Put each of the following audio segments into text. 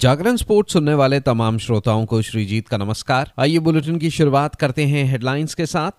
जागरण sports सुनने वाले तमाम श्रोताओं को श्रीजीत का नमस्कार। आइए बुलेटिन की शुरुआत करते हैं हेडलाइंस के साथ।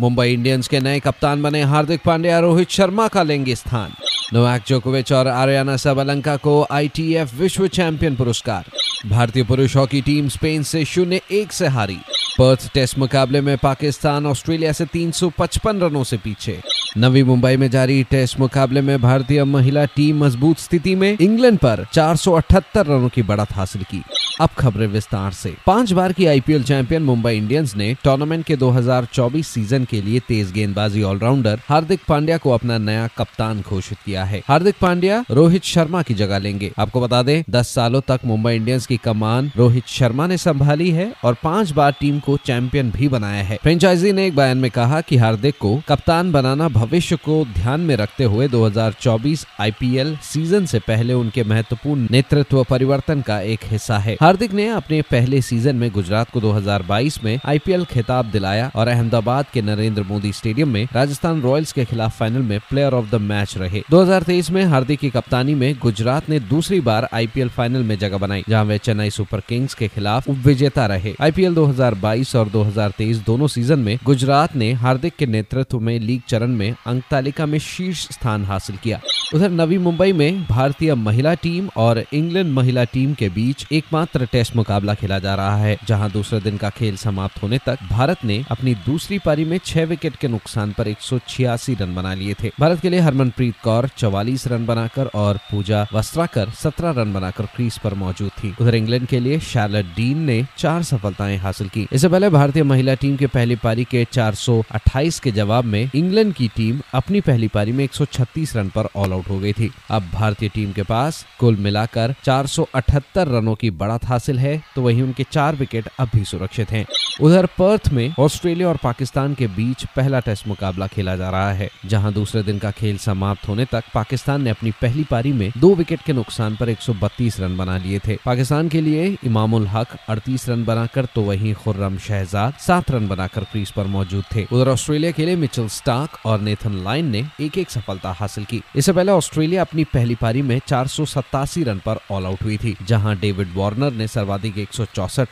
मुंबई इंडियंस के नए कप्तान बने हार्दिक पांड्या रोहित शर्मा का लेंगे स्थान। नोवाक जोकोविच और आर्याना सबलंका को आईटीएफ विश्व चैंपियन पुरस्कार। भारतीय पुरुष हॉकी टीम स्पेन से शून्य एक से हारी। पर्थ टेस्ट मुकाबले में पाकिस्तान, ऑस्ट्रेलिया से 355 रनों से पीछे। नवी मुंबई में जारी टेस्ट मुकाबले में भारतीय महिला टीम मज़बूत स्थिति में इंग्लैंड पर 478 रनों की बढ़त हासिल की। अब खबरें विस्तार से। पाँच बार की आईपीएल चैंपियन मुंबई इंडियंस ने टूर्नामेंट के 2024 सीज़न के लिए तेज गेंदबाजी ऑलराउंडर हार्दिक पांड्या को अपना नया कप्तान घोषित किया है। हार्दिक पांड्या रोहित शर्मा की जगह लेंगे। आपको बता दें 10 सालों तक मुंबई इंडियंस की कमान रोहित शर्मा ने संभाली है और पाँच बार टीम को चैंपियन भी बनाया है। फ्रेंचाइजी ने एक बयान में कहा की हार्दिक को कप्तान बनाना भविष्य को ध्यान में रखते हुए 2024 आईपीएल सीज़न से पहले उनके महत्वपूर्ण नेतृत्व परिवर्तन का एक हिस्सा है। हार्दिक ने अपने पहले सीज़न में गुजरात को 2022 में आईपीएल खिताब दिलाया और अहमदाबाद के नरेंद्र मोदी स्टेडियम में राजस्थान रॉयल्स के खिलाफ फाइनल में प्लेयर ऑफ़ द मैच रहे। 2023 में हार्दिक की कप्तानी में गुजरात ने दूसरी बार आईपीएल फाइनल में जगह बनाई, जहाँ वे चेन्नई सुपर किंग्स के खिलाफ विजेता रहे। आईपीएल 2022 और 2023 दोनों सीज़न में गुजरात ने हार्दिक के नेतृत्व में लीग चरण में अंक तालिका में शीर्ष स्थान हासिल किया। उधर नवी मुंबई में भारतीय महिला टीम और इंग्लैंड महिला टीम के बीच एकमात्र टेस्ट मुकाबला खेला जा रहा है, जहाँ दूसरे दिन का खेल समाप्त होने तक भारत ने अपनी दूसरी पारी में छह विकेट के नुकसान पर एक सौ छियासी रन बना लिए थे। भारत के लिए हरमनप्रीत कौर चौवालीस रन बनाकर और पूजा वस्त्राकर सत्रह रन बनाकर क्रीज पर मौजूद थी। उधर इंग्लैंड के लिए शार्लट डीन ने चार सफलताएँ हासिल की। इससे पहले भारतीय महिला टीम के पहली पारी के 428 के जवाब में इंग्लैंड की टीम अपनी पहली पारी में 136 रन पर ऑल आउट हो गई थी। अब भारतीय टीम के पास कुल मिलाकर 478 रनों की बढ़त हासिल है तो वहीं उनके चार विकेट अब भी सुरक्षित हैं। उधर पर्थ में ऑस्ट्रेलिया और पाकिस्तान के बीच पहला टेस्ट मुकाबला खेला जा रहा है, जहाँ दूसरे दिन का खेल समाप्त होने तक पाकिस्तान ने अपनी पहली पारी में दो विकेट के नुकसान पर 132 रन बना लिए थे। पाकिस्तान के लिए इमामुल हक 38 रन बनाकर तो वहीं खुर्रम शहजाद सात रन बनाकर क्रीज पर मौजूद थे। उधर ऑस्ट्रेलिया के लिए मिचल स्टार्क और नेथन लाइन ने एक एक सफलता हासिल की इससे पहले ऑस्ट्रेलिया अपनी पहली पारी में चार सौ सतासी रन पर ऑल आउट हुई थी, जहाँ डेविड वार्नर ने सर्वाधिक एक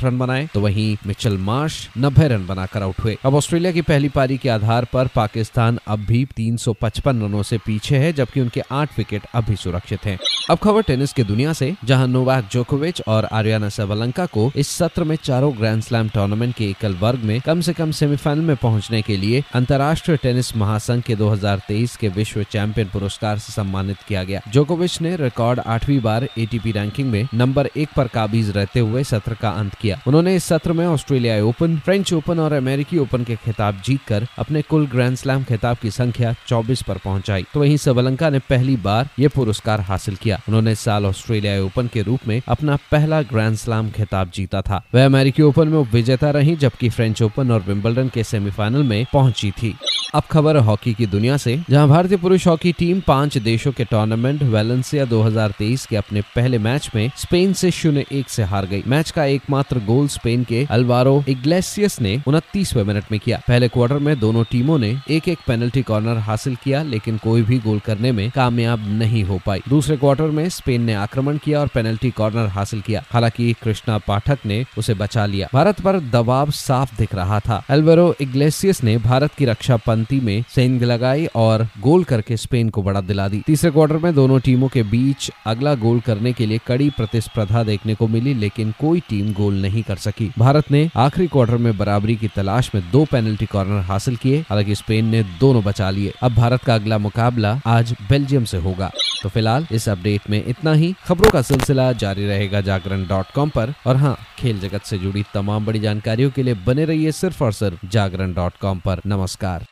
रन बनाए तो वहीं मिचल मार्श नब्बे रन बनाकर आउट हुए अब ऑस्ट्रेलिया की पहली पारी के आधार पर पाकिस्तान अब भी 355 रनों से पीछे है, जबकि उनके आठ विकेट अभी सुरक्षित हैं। अब खबर टेनिस की दुनिया से, जहाँ नोवाक जोकोविच और आर्याना सबलंका को इस सत्र में चारों ग्रैंड स्लैम टूर्नामेंट के एकल वर्ग में कम से कम सेमीफाइनल में पहुँचने के लिए अंतर्राष्ट्रीय टेनिस महासंघ के 2023 के विश्व चैंपियन पुरस्कार से सम्मानित किया गया। जोकोविच ने रिकॉर्ड आठवीं बार एटीपी रैंकिंग में नंबर एक पर काबिज रहते हुए सत्र का अंत किया। उन्होंने इस सत्र में ऑस्ट्रेलियाई ओपन, फ्रेंच ओपन और अमेरिकी ओपन के खिताब जीतकर अपने कुल ग्रैंड स्लैम खिताब की संख्या 24 पर पहुंचाई। तो वहीं सबलंका ने पहली बार ये पुरस्कार हासिल किया। उन्होंने साल ऑस्ट्रेलियाई ओपन के रूप में अपना पहला ग्रैंड स्लैम खिताब जीता था। वह अमेरिकी ओपन में उप विजेता रही, जबकि फ्रेंच ओपन और विम्बलडन के सेमीफाइनल में पहुँची थी। अब खबर हॉकी की दुनिया से, जहाँ भारतीय पुरुष हॉकी टीम पाँच देशों के टूर्नामेंट वेलेंसिया 2023 के अपने पहले मैच में स्पेन से शून्य एक से हार गई। मैच का एकमात्र गोल स्पेन के अल्वारो इग्लेसियस ने उनतीसवे मिनट में किया। पहले क्वार्टर में दोनों टीमों ने एक एक पेनल्टी कॉर्नर हासिल किया, लेकिन कोई भी गोल करने में कामयाब नहीं हो पाई। दूसरे क्वार्टर में स्पेन ने आक्रमण किया और पेनल्टी कॉर्नर हासिल किया। हालाँकि कृष्णा पाठक ने उसे बचा लिया। भारत पर दबाव साफ़ दिख रहा था। अल्वेरो इग्लेसियस ने भारत की रक्षा पंक्ति में सेंग लगाई और गोल करके स्पेन को बड़ा दिला दी। तीसरे क्वार्टर में दोनों टीमों के बीच अगला गोल करने के लिए कड़ी प्रतिस्पर्धा देखने को मिली, लेकिन कोई टीम गोल नहीं कर सकी। भारत ने आखिरी क्वार्टर में बराबरी की तलाश में दो पेनल्टी कॉर्नर हासिल किए, हालाँकि स्पेन ने दोनों बचा लिए। अब भारत का अगला मुकाबला आज बेल्जियम से होगा। तो फ़िलहाल इस अपडेट में इतना ही। खबरों का सिलसिला जारी रहेगा जागरण डॉट कॉम पर। और हाँ खेल जगत से जुड़ी तमाम बड़ी जानकारियों के लिए बने रहिए सिर्फ़ और सिर्फ़ जागरण डॉट कॉम पर। नमस्कार।